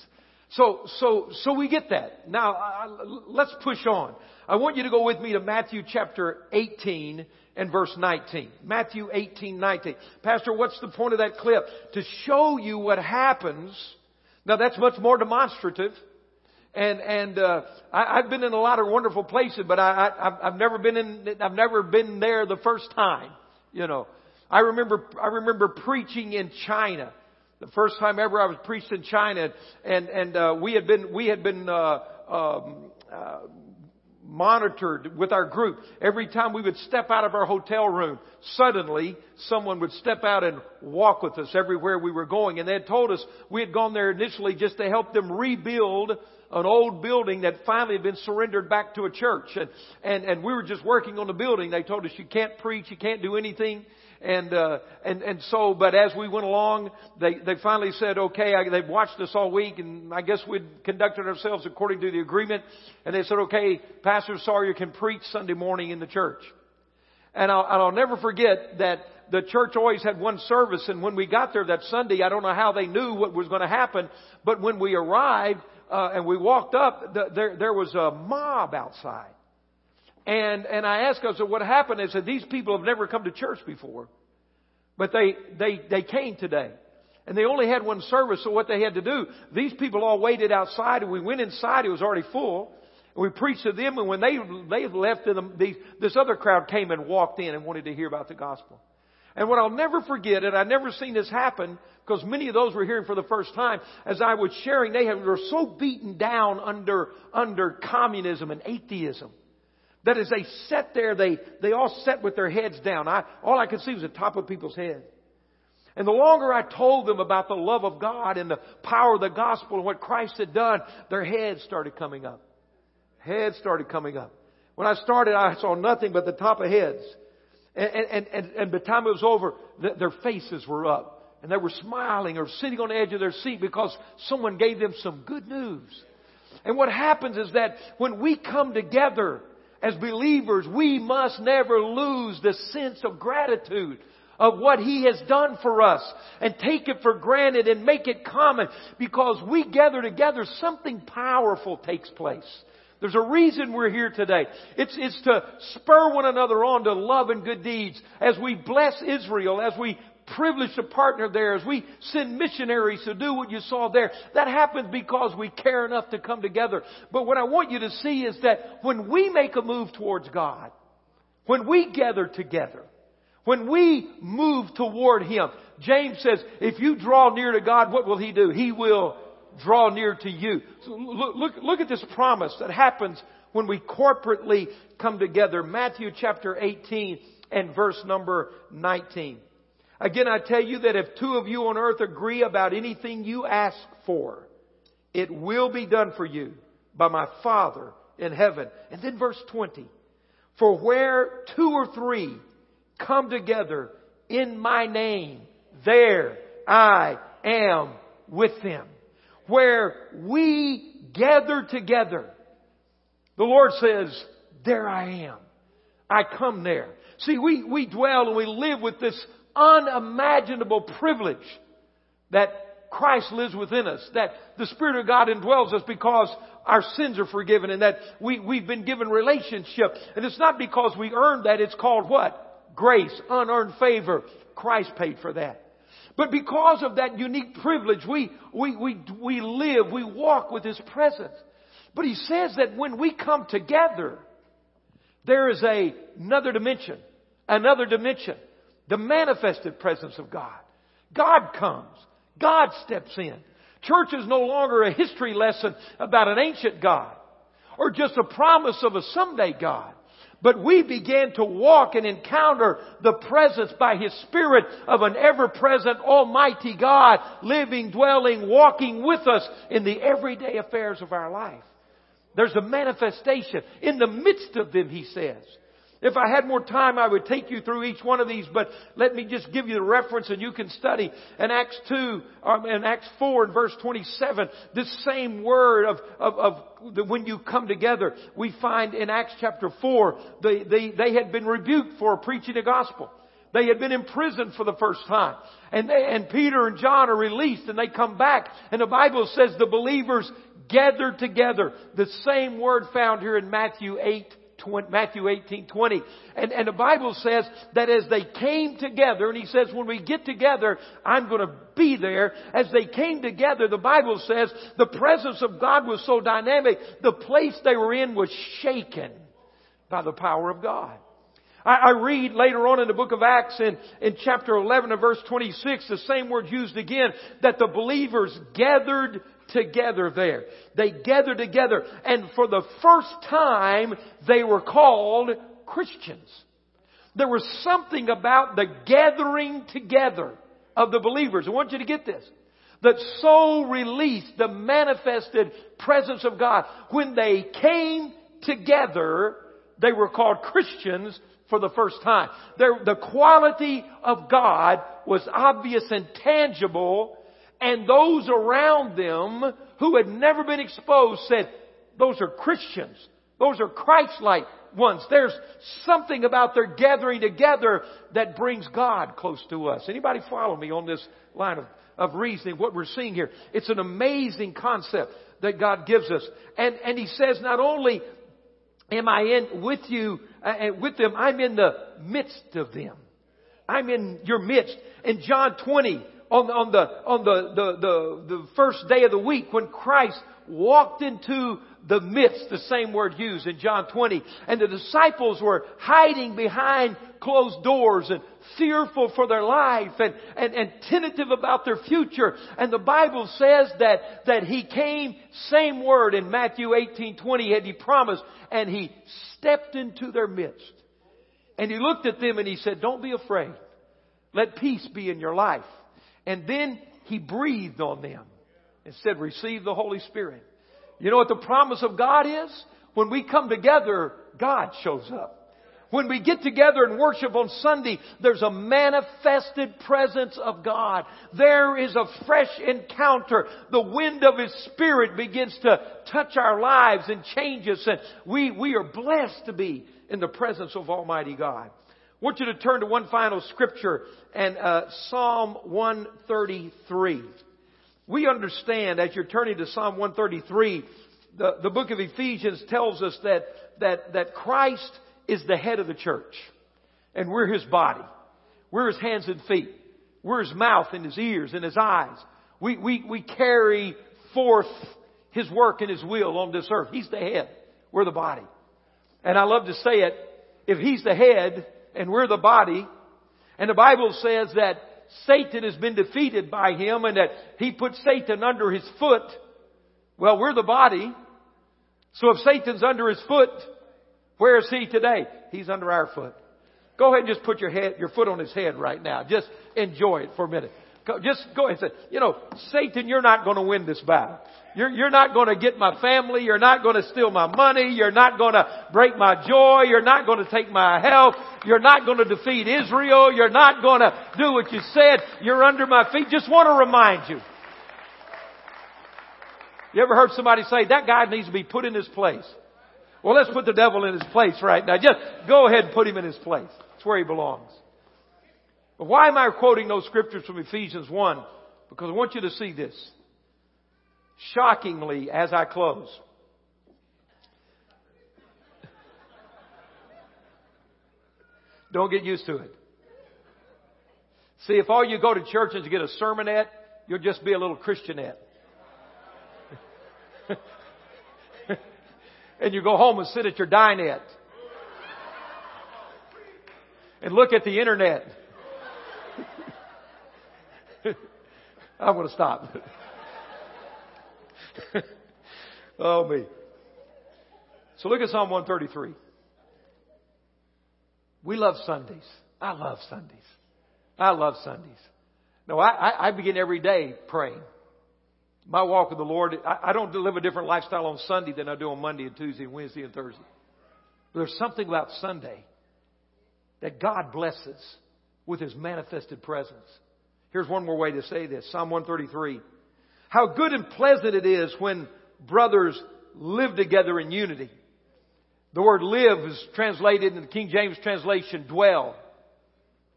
[SPEAKER 1] So, so, so we get that. Now, uh, let's push on. I want you to go with me to Matthew chapter 18 and verse 19. Matthew 18, 19. Pastor, what's the point of that clip? To show you what happens. Now that's much more demonstrative. And, and, uh, I, I've been in a lot of wonderful places, but I, I, I've never been in, I've never been there the first time. You know, I remember, I remember preaching in China the first time ever I was preached in China, and and uh, we had been we had been uh, um, uh, monitored with our group. Every time we would step out of our hotel room, suddenly someone would step out and walk with us everywhere we were going. And they had told us we had gone there initially just to help them rebuild an old building that finally had been surrendered back to a church. And, and, and we were just working on the building. They told us you can't preach, you can't do anything and uh, and and so, but as we went along, they they finally said, okay, I, they've watched us all week, and I guess we'd conducted ourselves according to the agreement, and they said, okay, Pastor Sawyer can preach Sunday morning in the church, and I'll, and I'll never forget that the church always had one service, and when we got there that Sunday, I don't know how they knew what was going to happen, but when we arrived uh, and we walked up, the, there there was a mob outside. And, and I asked, said, what happened? They said, these people have never come to church before. But they, they, they came today. And they only had one service, so what they had to do, these people all waited outside and we went inside, it was already full. And we preached to them and when they, they left, them, this other crowd came and walked in and wanted to hear about the gospel. And what I'll never forget, and I've never seen this happen, because many of those were hearing for the first time, as I was sharing, they were so beaten down under, under communism and atheism. That as they sat there, they, they all sat with their heads down. I, all I could see was the top of people's heads. And the longer I told them about the love of God and the power of the gospel and what Christ had done, their heads started coming up. Heads started coming up. When I started, I saw nothing but the top of heads. And, and, and, and by the time it was over, their faces were up. And they were smiling or sitting on the edge of their seat because someone gave them some good news. And what happens is that when we come together as believers, we must never lose the sense of gratitude of what He has done for us and take it for granted and make it common because we gather together, something powerful takes place. There's a reason we're here today. It's, it's to spur one another on to love and good deeds as we bless Israel, as we privilege to partner there, as we send missionaries to do what you saw there. That happens because we care enough to come together. But what I want you to see is that when we make a move towards God, when we gather together, when we move toward Him, James says, if you draw near to God, what will He do? He will draw near to you. So look, look, look at this promise that happens when we corporately come together. Matthew chapter 18 and verse number 19. Again, I tell you that if two of you on earth agree about anything you ask for, it will be done for you by my Father in heaven. And then verse 20. For where two or three come together in my name, there I am with them. Where we gather together, the Lord says, there I am. I come there. See, we, we dwell and we live with this unimaginable privilege that Christ lives within us, that the Spirit of God indwells us because our sins are forgiven and that we, we've been given relationship. And it's not because we earned that, it's called what? grace, unearned favor. Christ paid for that. But because of that unique privilege, we, we, we, we live, we walk with His presence. But He says that when we come together, there is a, another dimension, another dimension, the manifested presence of God. God comes. God steps in. Church is no longer a history lesson about an ancient God or just a promise of a someday God. But we began to walk and encounter the presence by His Spirit of an ever-present Almighty God living, dwelling, walking with us in the everyday affairs of our life. There's a manifestation in the midst of them, He says. If I had more time, I would take you through each one of these, but let me just give you the reference and you can study. In Acts 2, um, in Acts 4 and verse 27, this same word of, of, of the, when you come together, we find in Acts chapter 4, they, they, they had been rebuked for preaching the gospel. They had been imprisoned for the first time. And, they, and Peter and John are released and they come back. And the Bible says the believers gathered together. The same word found here in Matthew 8 20, Matthew 18, 20. And, and the Bible says that as they came together, and he says, when we get together, I'm going to be there. As they came together, the Bible says the presence of God was so dynamic, the place they were in was shaken by the power of God. I, read later on in the book of Acts in, in chapter 11 and verse 26, the same word used again, that the believers gathered together there. They gathered together and for the first time they were called Christians. There was something about the gathering together of the believers. I want you to get this. That so released the manifested presence of God. When they came together, they were called Christians for the first time. the quality of God was obvious and tangible and those around them who had never been exposed said, those are Christians. Those are Christ-like ones. There's something about their gathering together that brings God close to us. Anybody follow me on this line of, of reasoning? What we're seeing here. It's an amazing concept that God gives us. And, and He says not only am I in with you, uh, with them, I'm in the midst of them. I'm in your midst. In John 20, on, on the, on the, the, the, the first day of the week when Christ walked into the midst, the same word used in John 20, and the disciples were hiding behind closed doors and fearful for their life and, and, and tentative about their future. And the Bible says that, that he came, same word in Matthew 18, 20 had he promised, and he stepped into their midst. And he looked at them and he said, don't be afraid. Let peace be in your life. And then he breathed on them and said, receive the Holy Spirit. You know what the promise of God is? When we come together, God shows up. When we get together and worship on Sunday, there's a manifested presence of God. There is a fresh encounter. The wind of His Spirit begins to touch our lives and change us and we, we are blessed to be in the presence of Almighty God. I want you to turn to one final scripture and uh, Psalm 133. We understand as you're turning to Psalm 133, the, the book of Ephesians tells us that, that, that Christ is the head of the church. And we're His body. We're His hands and feet. We're His mouth and His ears and His eyes. We, we, we carry forth His work and His will on this earth. He's the head. We're the body. And I love to say it, if He's the head and we're the body, and the Bible says that Satan has been defeated by him and that he put Satan under his foot. Well, we're the body. So if Satan's under his foot, where is he today? He's under our foot. Go ahead and just put your head, your foot on his head right now. Just enjoy it for a minute. Just go ahead and say, you know, Satan, you're not going to win this battle. You're, you're not going to get my family. You're not going to steal my money. You're not going to break my joy. You're not going to take my health. You're not going to defeat Israel. You're not going to do what you said. You're under my feet. Just want to remind you. You ever heard somebody say, that guy needs to be put in his place? Well, let's put the devil in his place right now. Just go ahead and put him in his place. It's where he belongs. But why am I quoting those scriptures from Ephesians 1? Because I want you to see this. Shockingly, as I close, don't get used to it. See, if all you go to church is to get a sermonette, you'll just be a little Christianette. and you go home and sit at your dinette and look at the internet. I'm going to stop. oh me. So look at Psalm 133. We love Sundays. I love Sundays. I love Sundays. No, I, I, I begin every day praying. My walk with the Lord, I, I don't live a different lifestyle on Sunday than I do on Monday and Tuesday and Wednesday and Thursday. But there's something about Sunday that God blesses with His manifested presence. Here's one more way to say this. Psalm 133. How good and pleasant it is when brothers live together in unity. The word live is translated in the King James translation dwell.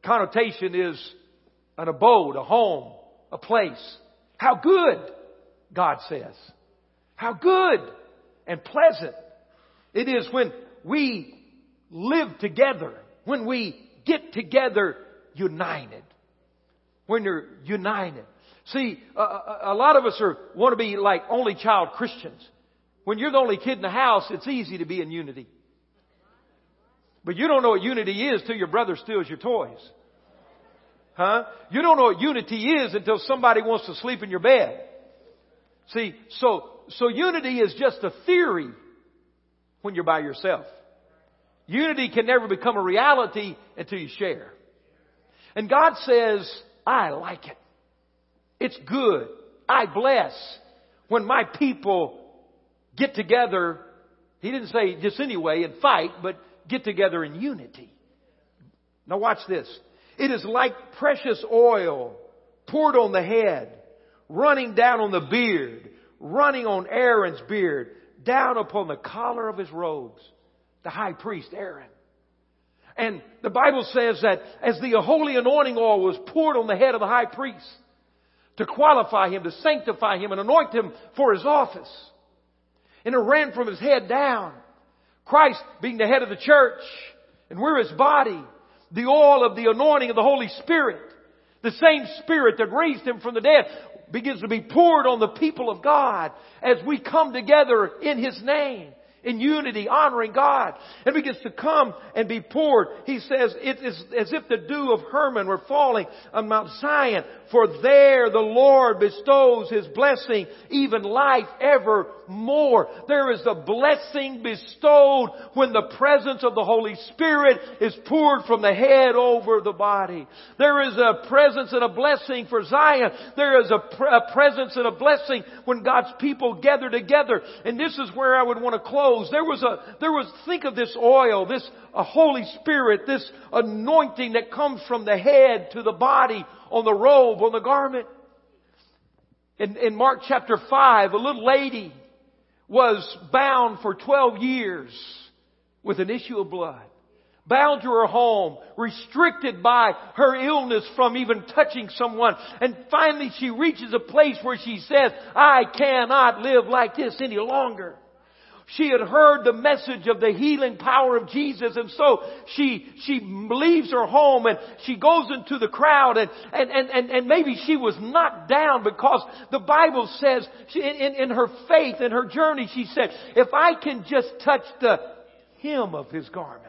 [SPEAKER 1] Connotation is an abode, a home, a place. How good, God says. How good and pleasant it is when we live together, when we get together united. When you're united. See, a, a lot of us are, want to be like only child Christians. When you're the only kid in the house, it's easy to be in unity. But you don't know what unity is till your brother steals your toys. Huh? You don't know what unity is until somebody wants to sleep in your bed. See, so, so unity is just a theory when you're by yourself. Unity can never become a reality until you share. And God says, I like it. It's good. I bless when my people get together. He didn't say just anyway and fight, but get together in unity. Now watch this. It is like precious oil poured on the head, running down on the beard, running on Aaron's beard, down upon the collar of his robes. The high priest Aaron. And the Bible says that as the holy anointing oil was poured on the head of the high priest, to qualify him, to sanctify him, and anoint him for his office. And it ran from his head down. Christ being the head of the church, and we're his body. the oil of the anointing of the Holy Spirit, the same Spirit that raised Him from the dead, begins to be poured on the people of God as we come together in His name in unity, honoring God, and begins to come and be poured. He says it is as if the dew of Hermon were falling on Mount Zion, for there the Lord bestows His blessing, even life evermore. There is a blessing bestowed when the presence of the Holy Spirit is poured from the head over the body. There is a presence and a blessing for Zion. There is a, pr- a presence and a blessing when God's people gather together. And this is where I would want to close. There was a, there was, think of this oil, this a Holy Spirit, this anointing that comes from the head to the body on the robe, on the garment. In, in Mark chapter 5, a little lady was bound for 12 years with an issue of blood. Bound to her home, restricted by her illness from even touching someone. And finally she reaches a place where she says, I cannot live like this any longer. She had heard the message of the healing power of Jesus and so she, she leaves her home and she goes into the crowd and, and, and, and, and maybe she was knocked down because the Bible says she, in, in her faith, in her journey, she said, if I can just touch the hem of his garment,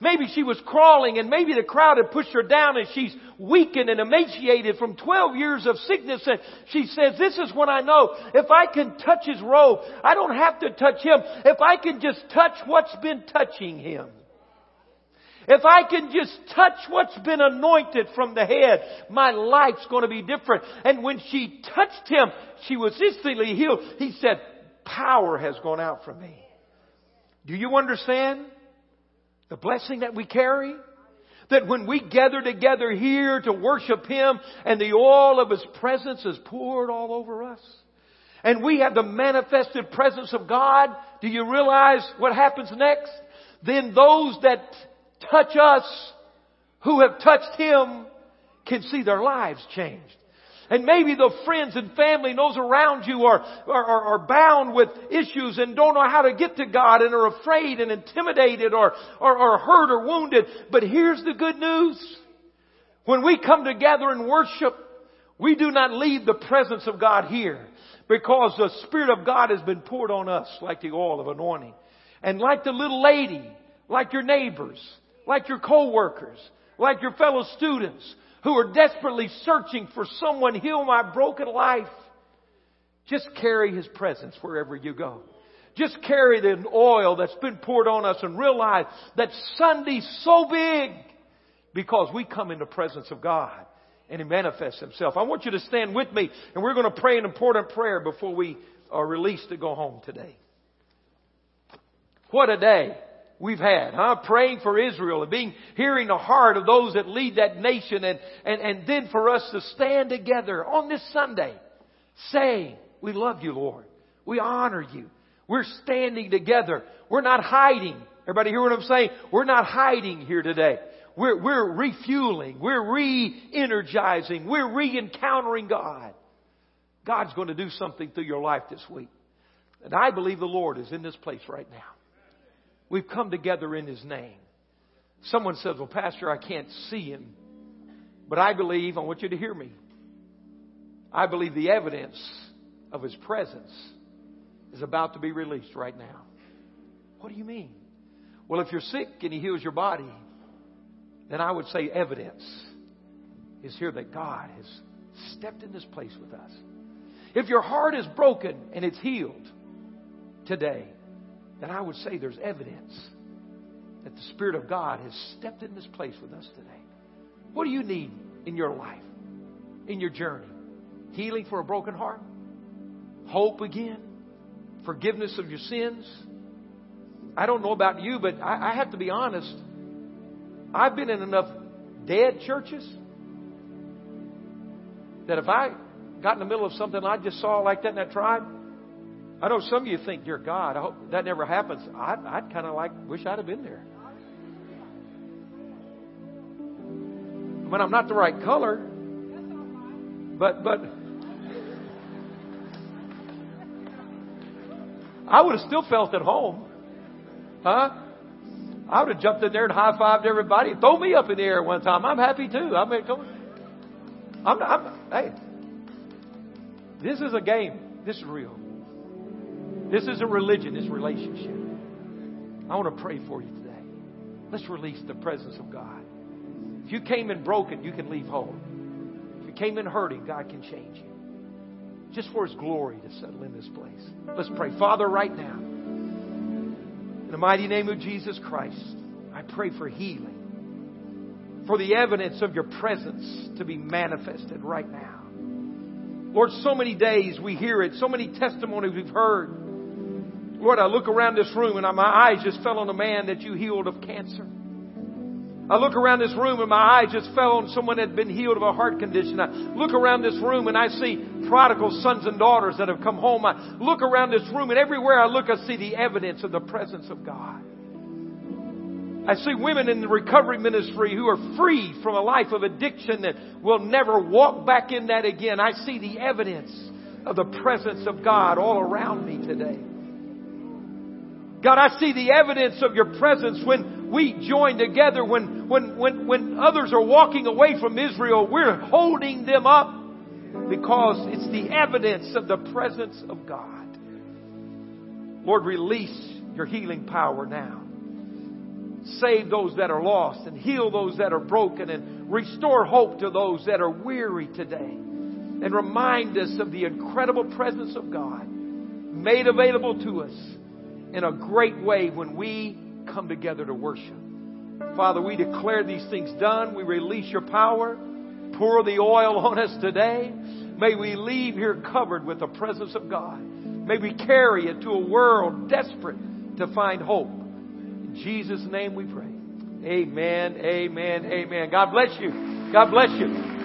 [SPEAKER 1] Maybe she was crawling and maybe the crowd had pushed her down and she's weakened and emaciated from 12 years of sickness and she says, this is what I know if I can touch his robe, I don't have to touch him. If I can just touch what's been touching him. If I can just touch what's been anointed from the head, my life's going to be different. And when she touched him, she was instantly healed. He said, power has gone out from me. Do you understand? The blessing that we carry? That when we gather together here to worship Him and the oil of His presence is poured all over us. And we have the manifested presence of God. Do you realize what happens next? Then those that touch us, who have touched Him, can see their lives changed. And maybe the friends and family and those around you are, are, are, bound with issues and don't know how to get to God and are afraid and intimidated or, or, or hurt or wounded. But here's the good news. When we come together and worship, we do not leave the presence of God here because the Spirit of God has been poured on us like the oil of anointing. And like the little lady, like your neighbors, like your co-workers, like your fellow students, who are desperately searching for someone heal my broken life. Just carry His presence wherever you go. Just carry the oil that's been poured on us and realize that Sunday's so big because we come in the presence of God and He manifests Himself. I want you to stand with me and we're going to pray an important prayer before we are released to go home today. What a day we've had, huh? Praying for Israel and being, hearing the heart of those that lead that nation and, and, and then for us to stand together on this Sunday saying, we love you, Lord. We honor you. We're standing together. We're not hiding. Everybody hear what I'm saying? We're not hiding here today. We're, we're refueling. We're re-energizing. We're re-encountering God. God's going to do something through your life this week. And I believe the Lord is in this place right now. We've come together in His name. Someone says, Well, Pastor, I can't see Him. But I believe, I want you to hear me. I believe the evidence of His presence is about to be released right now. What do you mean? Well, if you're sick and He heals your body, then I would say evidence is here that God has stepped in this place with us. If your heart is broken and it's healed today, then I would say there's evidence that the Spirit of God has stepped in this place with us today. What do you need in your life, in your journey? Healing for a broken heart? Hope again? Forgiveness of your sins? I don't know about you, but I, I have to be honest. I've been in enough dead churches that if I got in the middle of something I just saw like that in that tribe, I know some of you think, dear God, I hope that never happens. I'd, I'd kind of like, wish I'd have been there. I mean, I'm not the right color, but, but, I would have still felt at home. Huh? I would have jumped in there and high fived everybody. Throw me up in the air one time. I'm happy too. I mean, come on. I'm, I'm, hey, this is a game. This is real. This is a religion. This relationship. I want to pray for you today. Let's release the presence of God. If you came in broken, you can leave whole. If you came in hurting, God can change you. Just for His glory to settle in this place. Let's pray. Father, right now, in the mighty name of Jesus Christ, I pray for healing. For the evidence of your presence to be manifested right now. Lord, so many days we hear it, so many testimonies we've heard. Lord, I look around this room and my eyes just fell on a man that you healed of cancer. I look around this room and my eyes just fell on someone that had been healed of a heart condition. I look around this room and I see prodigal sons and daughters that have come home. I look around this room and everywhere I look I see the evidence of the presence of God. I see women in the recovery ministry who are free from a life of addiction that will never walk back in that again. I see the evidence of the presence of God all around me today. God, I see the evidence of your presence when we join together, when, when, when, when others are walking away from Israel, we're holding them up because it's the evidence of the presence of God. Lord, release your healing power now save those that are lost and heal those that are broken and restore hope to those that are weary today. And remind us of the incredible presence of God made available to us in a great way when we come together to worship. Father, we declare these things done. We release your power. Pour the oil on us today. May we leave here covered with the presence of God. May we carry it to a world desperate to find hope. In Jesus' name we pray. Amen, amen, amen. God bless you. God bless you.